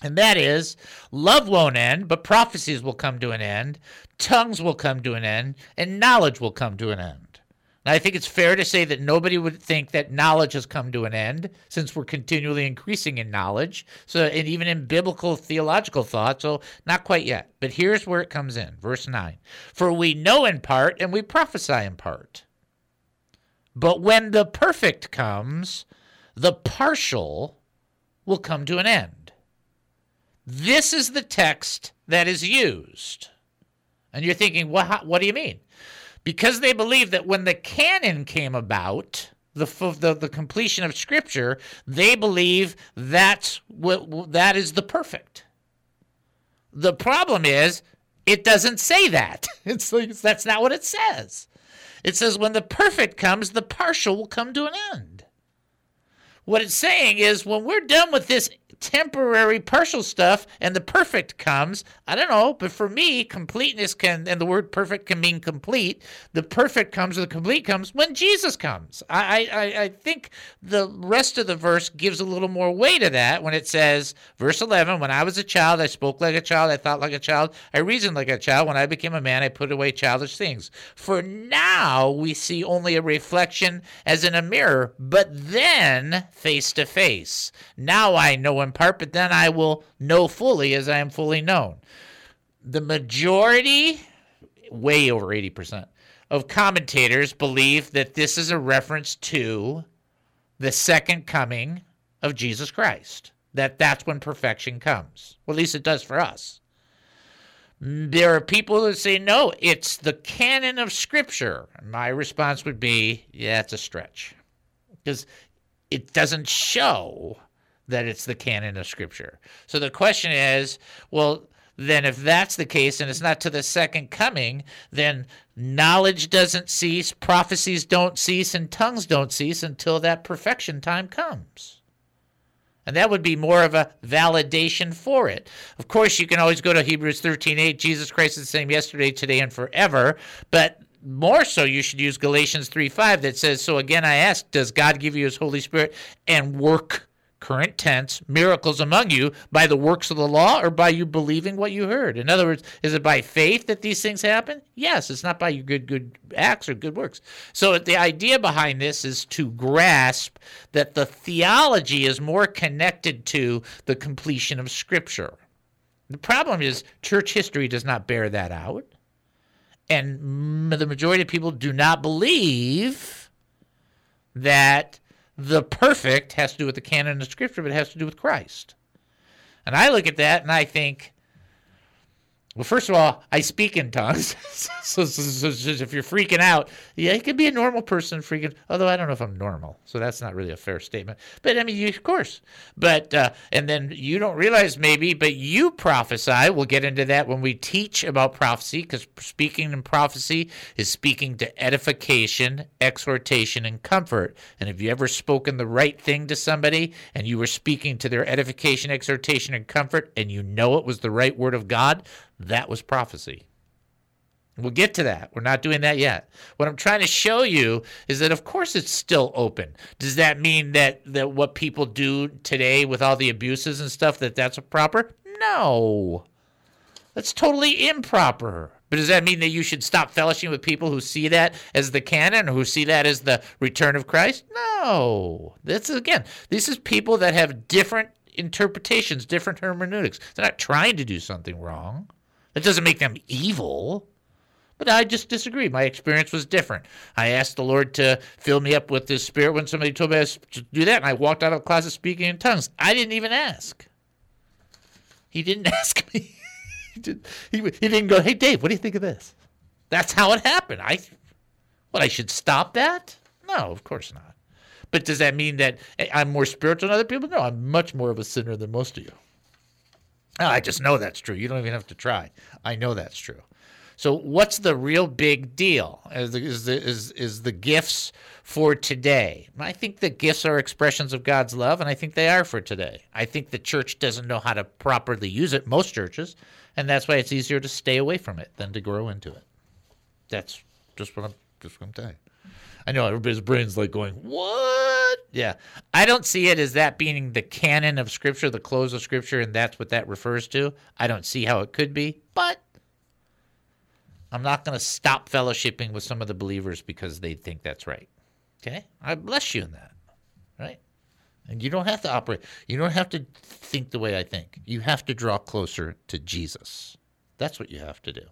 And that is, love won't end, but prophecies will come to an end, tongues will come to an end, and knowledge will come to an end. And I think it's fair to say that nobody would think that knowledge has come to an end since we're continually increasing in knowledge. So, and even in biblical theological thought, so not quite yet. But here's where it comes in verse 9 For we know in part and we prophesy in part. But when the perfect comes, the partial will come to an end. This is the text that is used. And you're thinking, well, how, what do you mean? Because they believe that when the canon came about, the, the, the completion of Scripture, they believe that's what, that is the perfect. The problem is, it doesn't say that. It's like, that's not what it says. It says, when the perfect comes, the partial will come to an end. What it's saying is, when we're done with this temporary partial stuff and the perfect comes, I don't know, but for me, completeness can, and the word perfect can mean complete. The perfect comes or the complete comes when Jesus comes. I, I, I think the rest of the verse gives a little more weight to that when it says, verse 11, when I was a child, I spoke like a child, I thought like a child, I reasoned like a child. When I became a man, I put away childish things. For now, we see only a reflection as in a mirror, but then face to face. Now I know part, but then I will know fully as I am fully known. The majority, way over 80%, of commentators believe that this is a reference to the second coming of Jesus Christ. That that's when perfection comes. Well, at least it does for us. There are people that say no, it's the canon of Scripture. My response would be, yeah, it's a stretch, because it doesn't show that it's the canon of Scripture. So the question is, well, then if that's the case and it's not to the second coming, then knowledge doesn't cease, prophecies don't cease, and tongues don't cease until that perfection time comes. And that would be more of a validation for it. Of course, you can always go to Hebrews 13:8, Jesus Christ is the same yesterday, today, and forever. But more so, you should use Galatians 3:5 that says, So again, I ask, does God give you his Holy Spirit and work current tense, miracles among you by the works of the law or by you believing what you heard? In other words, is it by faith that these things happen? Yes, it's not by your good good acts or good works. So the idea behind this is to grasp that the theology is more connected to the completion of scripture. The problem is church history does not bear that out. And the majority of people do not believe that the perfect has to do with the canon of the Scripture, but it has to do with Christ. And I look at that and I think, well, first of all, I speak in tongues. so, so, so, so, if you're freaking out, yeah, you could be a normal person freaking. Although I don't know if I'm normal, so that's not really a fair statement. But I mean, you, of course. But uh, and then you don't realize maybe, but you prophesy. We'll get into that when we teach about prophecy, because speaking in prophecy is speaking to edification, exhortation, and comfort. And have you ever spoken the right thing to somebody, and you were speaking to their edification, exhortation, and comfort, and you know it was the right word of God? That was prophecy. We'll get to that. We're not doing that yet. What I'm trying to show you is that, of course, it's still open. Does that mean that, that what people do today with all the abuses and stuff, that that's proper? No. That's totally improper. But does that mean that you should stop fellowship with people who see that as the canon who see that as the return of Christ? No. This is again, this is people that have different interpretations, different hermeneutics. They're not trying to do something wrong. That doesn't make them evil. But I just disagree. My experience was different. I asked the Lord to fill me up with His Spirit when somebody told me to do that, and I walked out of the closet speaking in tongues. I didn't even ask. He didn't ask me. he, did, he, he didn't go, "Hey, Dave, what do you think of this?" That's how it happened. I, what? I should stop that? No, of course not. But does that mean that eh, I'm more spiritual than other people? No, I'm much more of a sinner than most of you. Oh, I just know that's true. You don't even have to try. I know that's true. So, what's the real big deal? Is the, is the, is, is the gifts for today? I think the gifts are expressions of God's love, and I think they are for today. I think the church doesn't know how to properly use it, most churches, and that's why it's easier to stay away from it than to grow into it. That's just what I'm just what I'm you. I know everybody's brain's like going, "What?" Yeah, I don't see it as that being the canon of Scripture, the close of Scripture, and that's what that refers to. I don't see how it could be, but I'm not going to stop fellowshipping with some of the believers because they think that's right. Okay, I bless you in that, right? And you don't have to operate. You don't have to think the way I think. You have to draw closer to Jesus. That's what you have to do.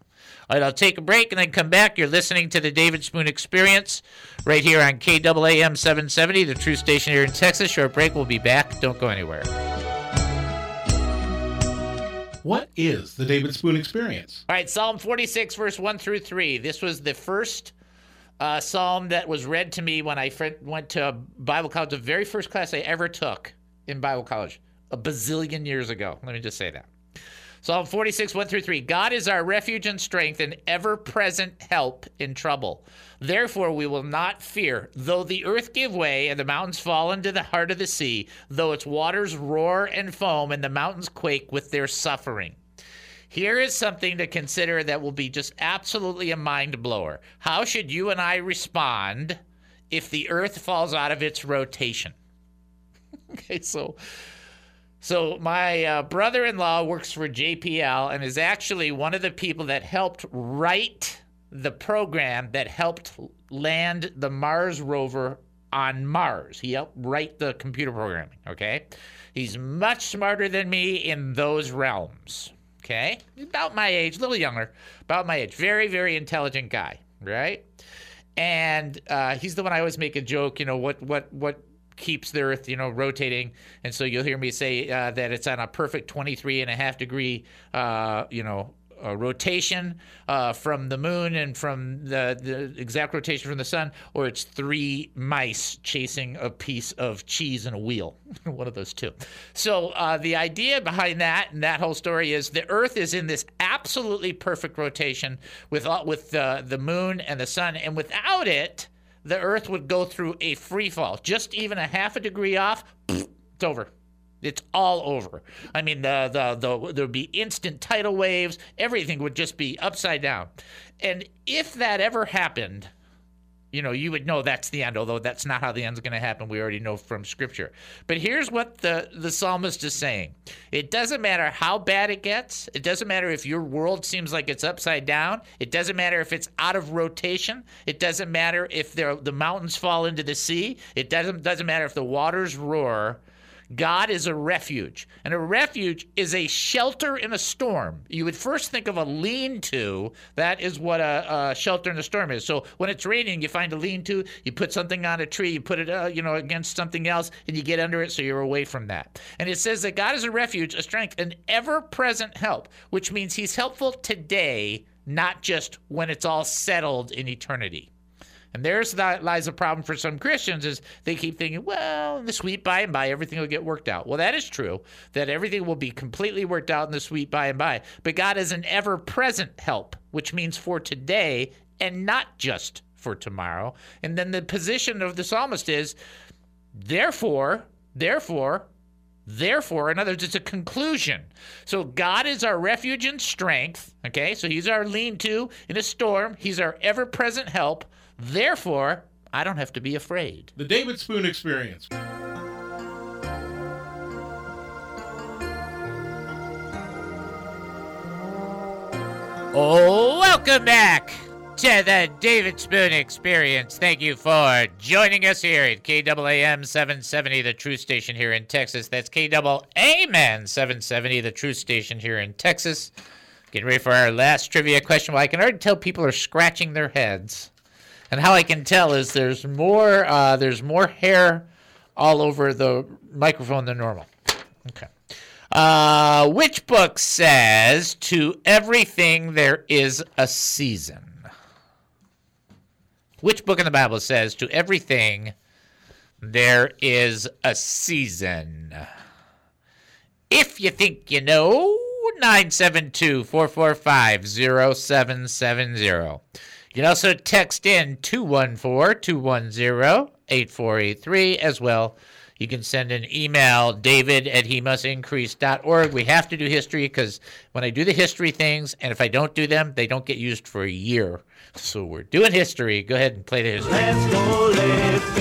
All right, I'll take a break and then come back. You're listening to the David Spoon Experience right here on KAAM 770, the true station here in Texas. Short break. We'll be back. Don't go anywhere. What is the David Spoon Experience? All right, Psalm 46, verse 1 through 3. This was the first uh, psalm that was read to me when I went to Bible college, the very first class I ever took in Bible college, a bazillion years ago. Let me just say that. Psalm 46, 1 through 3. God is our refuge and strength and ever present help in trouble. Therefore, we will not fear, though the earth give way and the mountains fall into the heart of the sea, though its waters roar and foam and the mountains quake with their suffering. Here is something to consider that will be just absolutely a mind blower. How should you and I respond if the earth falls out of its rotation? okay, so so my uh, brother-in-law works for JPL and is actually one of the people that helped write the program that helped land the Mars rover on Mars. He helped write the computer programming, okay? He's much smarter than me in those realms, okay? About my age, a little younger, about my age. Very, very intelligent guy, right? And uh, he's the one I always make a joke, you know, what, what, what keeps the earth you know rotating and so you'll hear me say uh, that it's on a perfect 23 and a half degree uh, you know uh, rotation uh, from the moon and from the, the exact rotation from the sun, or it's three mice chasing a piece of cheese in a wheel. One of those two. So uh, the idea behind that and that whole story is the Earth is in this absolutely perfect rotation with with the the moon and the sun, and without it the Earth would go through a free fall. Just even a half a degree off, it's over. It's all over. I mean, the, the, the, there'd be instant tidal waves. Everything would just be upside down. And if that ever happened, you know, you would know that's the end, although that's not how the end's going to happen. We already know from Scripture. But here's what the, the psalmist is saying it doesn't matter how bad it gets, it doesn't matter if your world seems like it's upside down, it doesn't matter if it's out of rotation, it doesn't matter if the mountains fall into the sea, it doesn't, doesn't matter if the waters roar. God is a refuge. And a refuge is a shelter in a storm. You would first think of a lean to. That is what a, a, shelter in a storm is. So when it's raining, you find a lean to, you put something on a tree, you put it uh, you know, against something else, and you get under it so you're away from that. And it says that God is a refuge, a strength, an ever present help, which means He's helpful today, not just when it's all settled in eternity. And there's that lies a problem for some Christians is they keep thinking, well, in the sweet by and by, everything will get worked out. Well, that is true, that everything will be completely worked out in the sweet by and by. But God is an ever present help, which means for today and not just for tomorrow. And then the position of the psalmist is, therefore, therefore, Therefore, in other words, it's a conclusion. So God is our refuge and strength. Okay, so He's our lean to in a storm. He's our ever present help. Therefore, I don't have to be afraid. The David Spoon Experience. Oh, welcome back to the David Spoon Experience. Thank you for joining us here at KAAM 770, the Truth station here in Texas. That's KAAM 770, the Truth station here in Texas. Getting ready for our last trivia question. Well, I can already tell people are scratching their heads, and how I can tell is there's more uh, there's more hair all over the microphone than normal. Okay. Uh, which book says to everything there is a season? Which book in the Bible says to everything there is a season? If you think you know, 972 445 0770. You can also text in 214 210 8483 as well. You can send an email, david at he must increase.org. We have to do history because when I do the history things, and if I don't do them, they don't get used for a year. So we're doing history. Go ahead and play the history.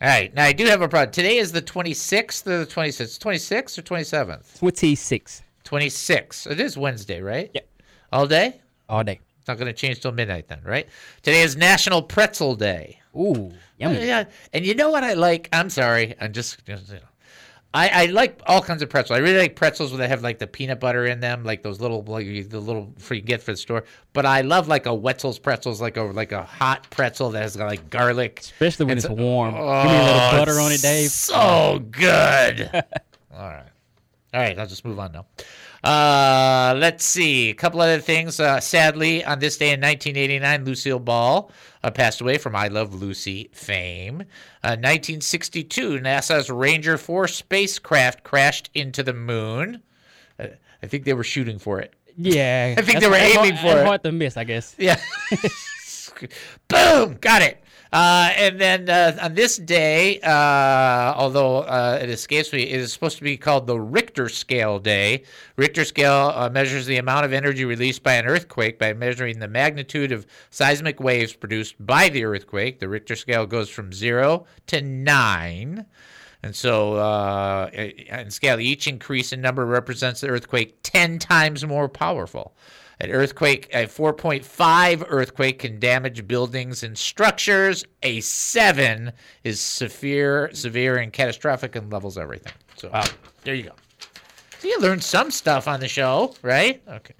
All right. Now, I do have a problem. Today is the 26th or the 26th? 26th or 27th? 26. 26. It is Wednesday, right? Yeah. All day? All day. It's not going to change till midnight then, right? Today is National Pretzel Day. Ooh, yummy. Yeah. And you know what I like? I'm sorry. I'm just, you know, I, I like all kinds of pretzels. I really like pretzels where they have like the peanut butter in them, like those little like the little free get for the store. But I love like a Wetzel's pretzels, like a like a hot pretzel that has got like garlic, especially when it's, a- warm. Oh, Give me a oh, little butter on it, Dave. So good. all right, all right. I'll just move on now. Uh, let's see. A couple other things. Uh, sadly, on this day in 1989, Lucille Ball uh, passed away from I Love Lucy fame. Uh, 1962, NASA's Ranger 4 spacecraft crashed into the moon. Uh, I think they were shooting for it. Yeah. I think they were aiming hard- for it. Hard to miss, I guess. Yeah. Boom! Got it. Uh, and then uh, on this day, uh, although uh, it escapes me, it is supposed to be called the Richter Scale Day. Richter scale uh, measures the amount of energy released by an earthquake by measuring the magnitude of seismic waves produced by the earthquake. The Richter scale goes from zero to nine. And so, uh, in scale, each increase in number represents the earthquake 10 times more powerful. An earthquake, a 4.5 earthquake can damage buildings and structures. A 7 is severe, severe and catastrophic and levels everything. So, there you go. So you learned some stuff on the show, right? Okay.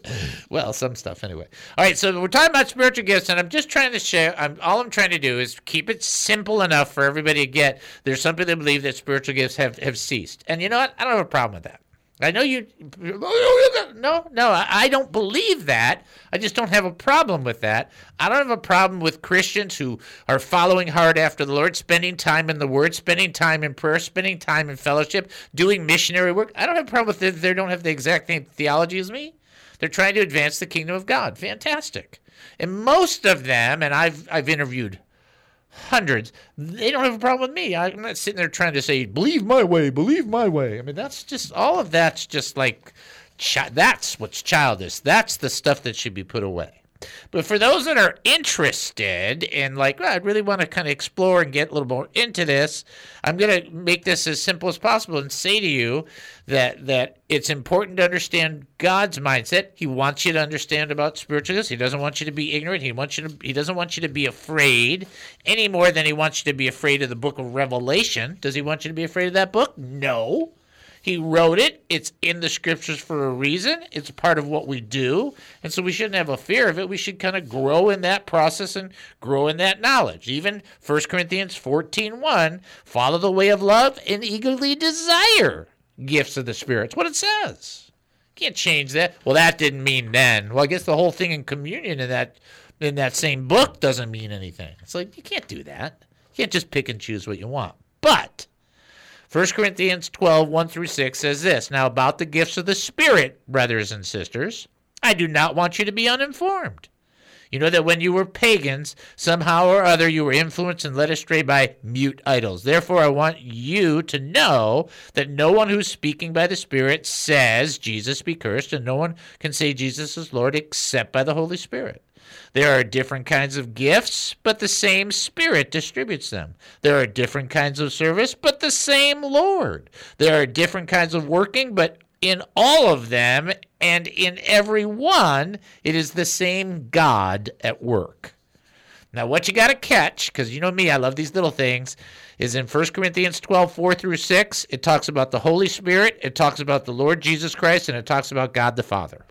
well, some stuff anyway. All right, so we're talking about spiritual gifts, and I'm just trying to share. I'm, all I'm trying to do is keep it simple enough for everybody to get. There's some people that believe that spiritual gifts have, have ceased, and you know what? I don't have a problem with that. I know you. No, no, I don't believe that. I just don't have a problem with that. I don't have a problem with Christians who are following hard after the Lord, spending time in the Word, spending time in prayer, spending time in fellowship, doing missionary work. I don't have a problem with it. They don't have the exact same theology as me. They're trying to advance the kingdom of God. Fantastic. And most of them, and I've I've interviewed hundreds, they don't have a problem with me. I'm not sitting there trying to say, believe my way, believe my way. I mean, that's just all of that's just like chi- that's what's childish. That's the stuff that should be put away. But for those that are interested in, like, well, I'd really want to kind of explore and get a little more into this, I'm going to make this as simple as possible and say to you that that it's important to understand God's mindset. He wants you to understand about spiritualness. He doesn't want you to be ignorant. He wants you to. He doesn't want you to be afraid any more than he wants you to be afraid of the book of Revelation. Does he want you to be afraid of that book? No. He wrote it. It's in the scriptures for a reason. It's part of what we do. And so we shouldn't have a fear of it. We should kind of grow in that process and grow in that knowledge. Even 1 Corinthians 14 1, follow the way of love and eagerly desire gifts of the Spirit. It's what it says. Can't change that. Well, that didn't mean then. Well, I guess the whole thing in communion in that in that same book doesn't mean anything. It's like you can't do that. You can't just pick and choose what you want. But 1 Corinthians 12, 1 through 6 says this Now, about the gifts of the Spirit, brothers and sisters, I do not want you to be uninformed. You know that when you were pagans, somehow or other you were influenced and led astray by mute idols. Therefore, I want you to know that no one who's speaking by the Spirit says, Jesus be cursed, and no one can say Jesus is Lord except by the Holy Spirit. There are different kinds of gifts, but the same Spirit distributes them. There are different kinds of service, but the same Lord. There are different kinds of working, but in all of them and in every one, it is the same God at work. Now, what you got to catch, because you know me, I love these little things, is in 1 Corinthians 12, 4 through 6, it talks about the Holy Spirit, it talks about the Lord Jesus Christ, and it talks about God the Father.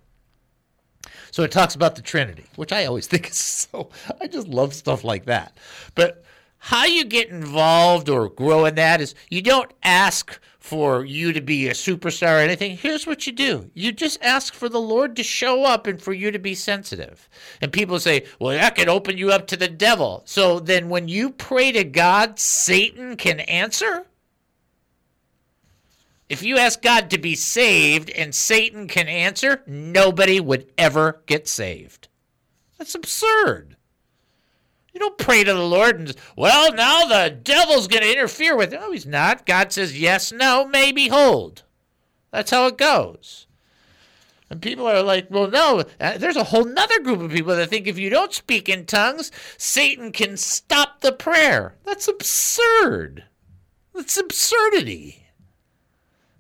So it talks about the Trinity, which I always think is so, I just love stuff like that. But how you get involved or grow in that is you don't ask for you to be a superstar or anything. Here's what you do you just ask for the Lord to show up and for you to be sensitive. And people say, well, that could open you up to the devil. So then when you pray to God, Satan can answer? If you ask God to be saved and Satan can answer, nobody would ever get saved. That's absurd. You don't pray to the Lord and, well, now the devil's going to interfere with it. No, he's not. God says yes, no, maybe, hold. That's how it goes. And people are like, well, no, uh, there's a whole nother group of people that think if you don't speak in tongues, Satan can stop the prayer. That's absurd. That's absurdity.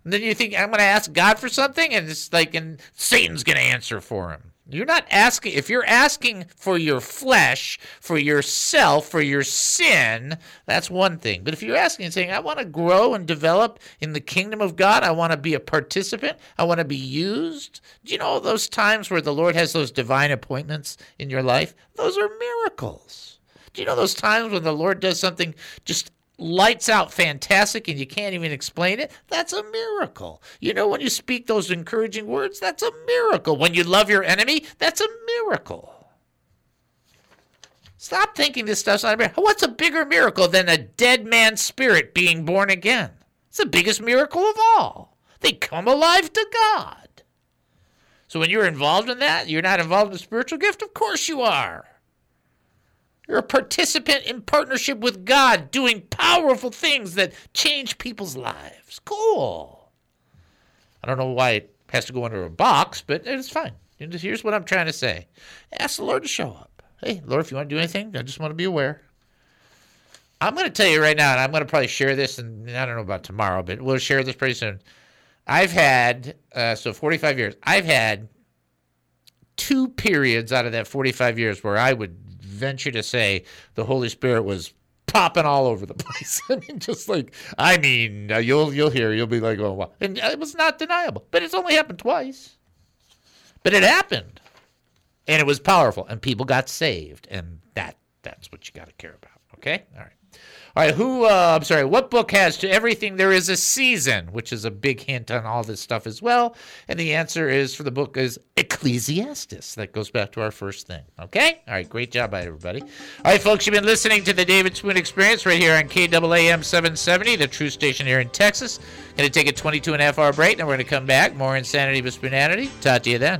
And then you think, I'm going to ask God for something, and it's like, and Satan's going to answer for him. You're not asking, if you're asking for your flesh, for yourself, for your sin, that's one thing. But if you're asking and saying, I want to grow and develop in the kingdom of God, I want to be a participant, I want to be used. Do you know those times where the Lord has those divine appointments in your life? Those are miracles. Do you know those times when the Lord does something just lights out fantastic and you can't even explain it, that's a miracle. You know, when you speak those encouraging words, that's a miracle. When you love your enemy, that's a miracle. Stop thinking this stuff's not a miracle. What's a bigger miracle than a dead man's spirit being born again? It's the biggest miracle of all. They come alive to God. So when you're involved in that, you're not involved in the spiritual gift? Of course you are. You're a participant in partnership with God, doing powerful things that change people's lives. Cool. I don't know why it has to go under a box, but it's fine. Here's what I'm trying to say ask the Lord to show up. Hey, Lord, if you want to do anything, I just want to be aware. I'm going to tell you right now, and I'm going to probably share this, and I don't know about tomorrow, but we'll share this pretty soon. I've had, uh, so 45 years, I've had two periods out of that 45 years where I would venture to say the Holy Spirit was popping all over the place. I mean, just like I mean, you'll you'll hear, you'll be like, oh wow, and it was not deniable. But it's only happened twice. But it happened, and it was powerful, and people got saved, and that that's what you got to care about. Okay, all right. All right, who, uh, I'm sorry, what book has to everything there is a season, which is a big hint on all this stuff as well? And the answer is for the book is Ecclesiastes. That goes back to our first thing. Okay? All right, great job by everybody. All right, folks, you've been listening to the David Spoon Experience right here on KAAM 770, the true station here in Texas. Going to take a 22 and a half hour break, and we're going to come back. More insanity with spoonanity. Talk to you then.